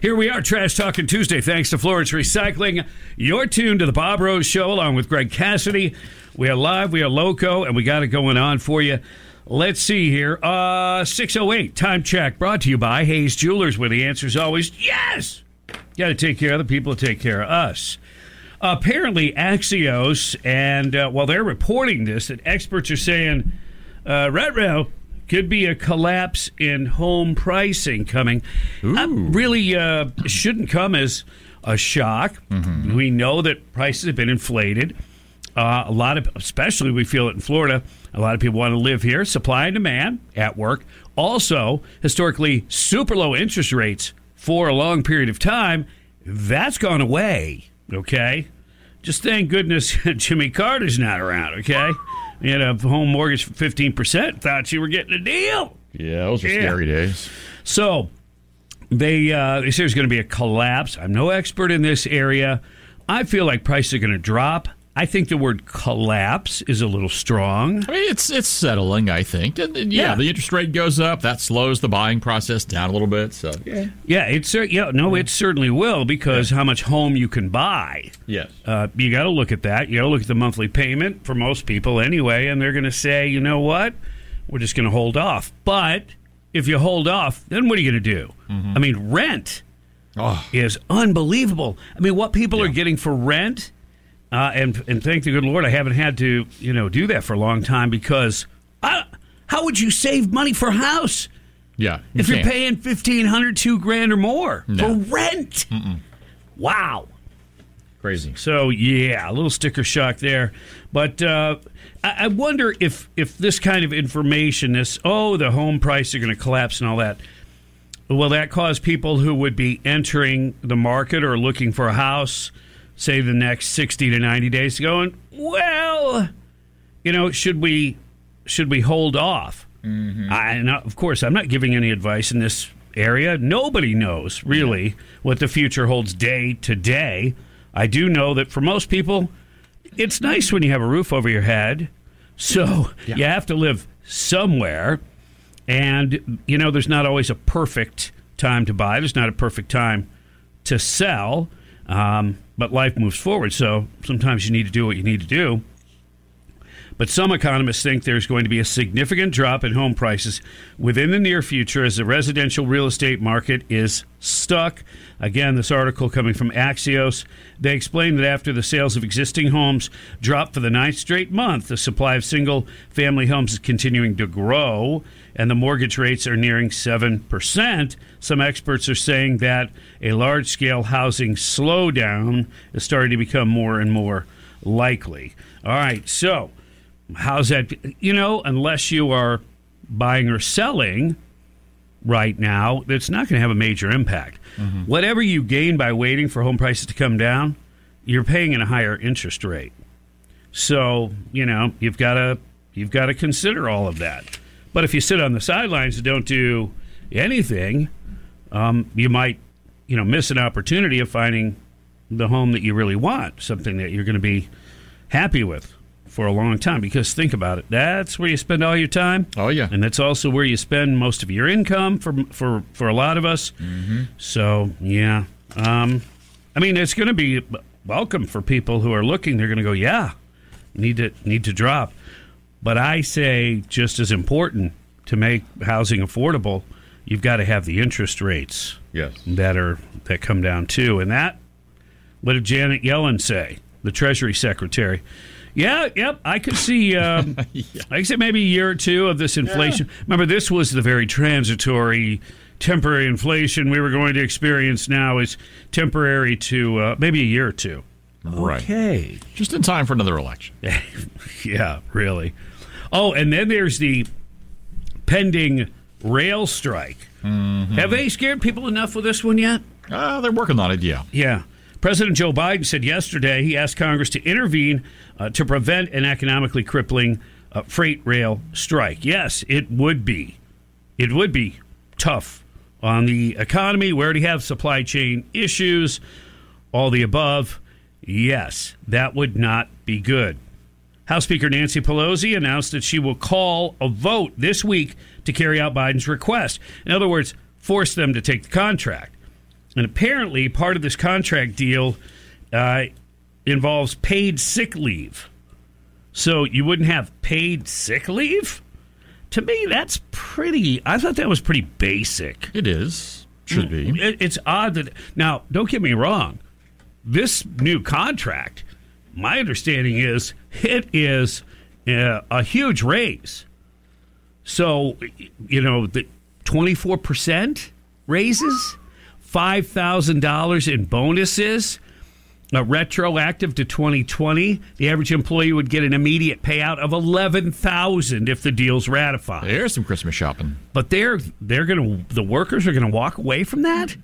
Here we are, Trash Talking Tuesday. Thanks to Florence Recycling. You're tuned to the Bob Rose Show along with Greg Cassidy. We are live, we are loco, and we got it going on for you. Let's see here. Uh 608 time check brought to you by Hayes Jewelers, where the answer is always yes. Got to take care of the people who take care of us. Apparently, Axios, and uh, while they're reporting this, that experts are saying, uh, Retro, could be a collapse in home pricing coming. Uh, really uh, shouldn't come as a shock. We know that prices have been inflated. Uh, a lot of, especially we feel it in Florida, a lot of people want to live here. Supply and demand at work. Also, historically, super low interest rates for a long period of time. That's gone away. Okay. Just thank goodness Jimmy Carter's not around. Okay. You had a home mortgage for 15%. Thought you were getting a deal. Yeah, those are Yeah. scary days. So they uh, they say there's going to be a collapse. I'm no expert in this area. I feel like prices are going to drop. I think the word collapse is a little strong. I mean, it's it's settling. I think. And, and, yeah, Yeah. the interest rate goes up. That slows the buying process down a little bit. So yeah, Yeah, it's cer- yeah no, it certainly will because how much home you can buy. yes, Uh, you got to look at that. You got to look at the monthly payment for most people anyway, and they're going to say, you know what, we're just going to hold off. But if you hold off, then what are you going to do? I mean, rent. oh, is unbelievable. I mean, what people are getting for rent, uh, and and thank the good Lord, I haven't had to you know do that for a long time because I, how would you save money for a house yeah. you if you're paying fifteen hundred, two grand or more No. for rent? Wow. crazy. So yeah, a little sticker shock there, but uh, I, I wonder if if this kind of information, this oh the home price are going to collapse and all that, will that cause people who would be entering the market or looking for a house, say the next sixty to ninety days, going well, you know, should we should we hold off? Mm-hmm. I, and uh, of course, I'm not giving any advice in this area. Nobody knows really what the future holds day to day. I do know that for most people, it's nice when you have a roof over your head. So you have to live somewhere. And, you know, there's not always a perfect time to buy, there's not a perfect time to sell. Um, but life moves forward. So sometimes you need to do what you need to do. But some economists think there's going to be a significant drop in home prices within the near future as the residential real estate market is stuck. Again, this article coming from Axios. They explain that after the sales of existing homes dropped for the ninth straight month, the supply of single family homes is continuing to grow and the mortgage rates are nearing 7%. Some experts are saying that a large scale housing slowdown is starting to become more and more likely. All right, so how's that? You know, unless you are buying or selling right now, it's not going to have a major impact. Whatever you gain by waiting for home prices to come down, you're paying in a higher interest rate. So you know you've got to you've got to consider all of that. But if you sit on the sidelines and don't do anything, um, you might you know miss an opportunity of finding the home that you really want, something that you're going to be happy with for a long time. Because think about it, that's where you spend all your time. Oh yeah. And that's also where you spend most of your income for for for a lot of us. So yeah, um, I mean it's going to be welcome for people who are looking. They're going to go, yeah, need to need to drop. But I say just as important to make housing affordable, you've got to have the interest rates Yes. that are that come down too. And that, what did Janet Yellen say, the Treasury Secretary? Yeah, yep. I could see. Um, I could say maybe a year or two of this inflation. Remember, this was the very transitory, temporary inflation we were going to experience. Now is temporary to uh, maybe a year or two. Right. Okay. Just in time for another election. yeah, really. Oh, and then there's the pending rail strike. Have they scared people enough with this one yet? Uh, they're working on it. Yeah. Yeah. President Joe Biden said yesterday he asked Congress to intervene uh, to prevent an economically crippling uh, freight rail strike. Yes, it would be. It would be tough on the economy. We already have supply chain issues, all the above. Yes, that would not be good. House Speaker Nancy Pelosi announced that she will call a vote this week to carry out Biden's request. In other words, force them to take the contract. And apparently, part of this contract deal uh, involves paid sick leave. So you wouldn't have paid sick leave? To me, that's pretty. I thought that was pretty basic. It is. Should be. It, it's odd that. Now, don't get me wrong. This new contract, my understanding is it is uh, a huge raise. So, you know, the 24% raises, $5,000 in bonuses, uh, retroactive to 2020. The average employee would get an immediate payout of 11000 if the deal's ratified. There's some Christmas shopping. But they're they're going to the workers are going to walk away from that?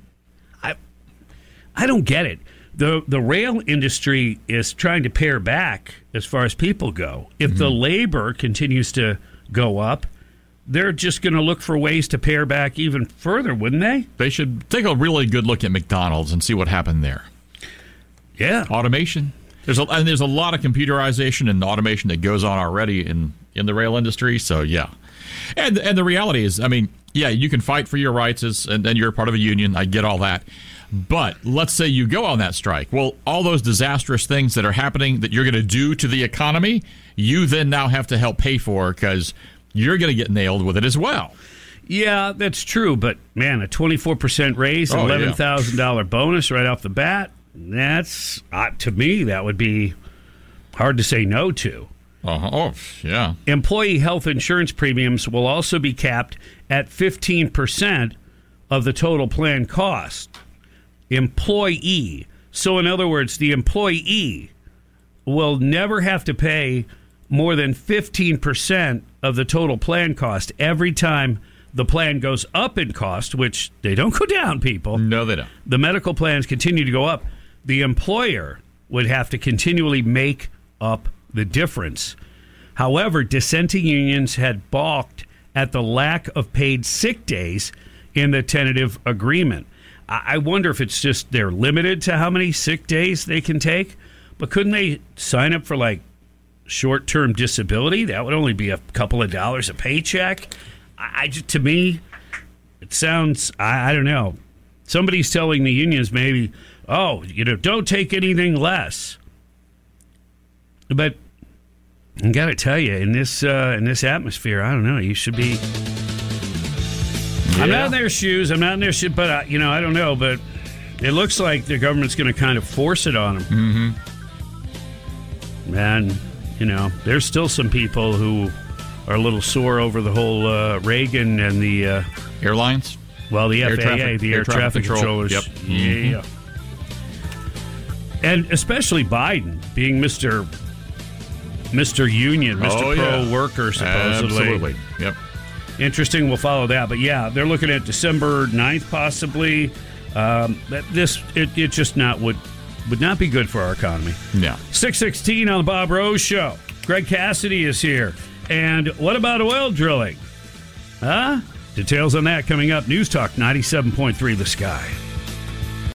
I I don't get it. The the rail industry is trying to pare back as far as people go. If the labor continues to go up, they're just going to look for ways to pare back even further, wouldn't they? They should take a really good look at McDonald's and see what happened there. Yeah. Automation. There's a, and there's a lot of computerization and automation that goes on already in, in the rail industry. So yeah, and and the reality is, I mean, yeah, you can fight for your rights as and, and you're part of a union. I get all that, but let's say you go on that strike. Well, all those disastrous things that are happening that you're going to do to the economy, you then now have to help pay for because you're going to get nailed with it as well. Yeah, that's true. But man, a 24% raise, Oh, yeah. $11,000 bonus right off the bat, that's, uh, to me, that would be hard to say no to. Uh-huh. Oh, yeah. Employee health insurance premiums will also be capped at 15% of the total plan cost. Employee. So, in other words, the employee will never have to pay more than 15% of the total plan cost every time the plan goes up in cost, which they don't go down, people No, they don't. the medical plans continue to go up, the employer would have to continually make up the difference. However, dissenting unions had balked at the lack of paid sick days in the tentative agreement. I I wonder if it's just they're limited to how many sick days they can take, but couldn't they sign up for like short term disability? That would only be a couple of dollars a paycheck. I, I just, to me, it sounds I, I don't know somebody's telling the unions maybe oh you know don't take anything less but i gotta tell you in this uh, in this atmosphere i don't know you should be i'm not in their shoes i'm not in their shoes but uh, you know i don't know but it looks like the government's going to kind of force it on them mm-hmm. and you know there's still some people who are a little sore over the whole uh, reagan and the uh, Airlines. well, the Air FAA, traffic- the air, air traffic traffic, control. controllers. Yep. Mm-hmm. Yeah. And especially Biden being Mr. Mr. Union, Mr. Oh, Pro yeah. Worker, supposedly. Absolutely. Yep. Interesting. We'll follow that. But yeah, they're looking at December 9th, possibly. Um, this it, it just not would would not be good for our economy. Yeah. 616 on the Bob Rose Show. Greg Cassidy is here. And what about oil drilling? Huh? Details on that coming up. News Talk 97.3 The Sky.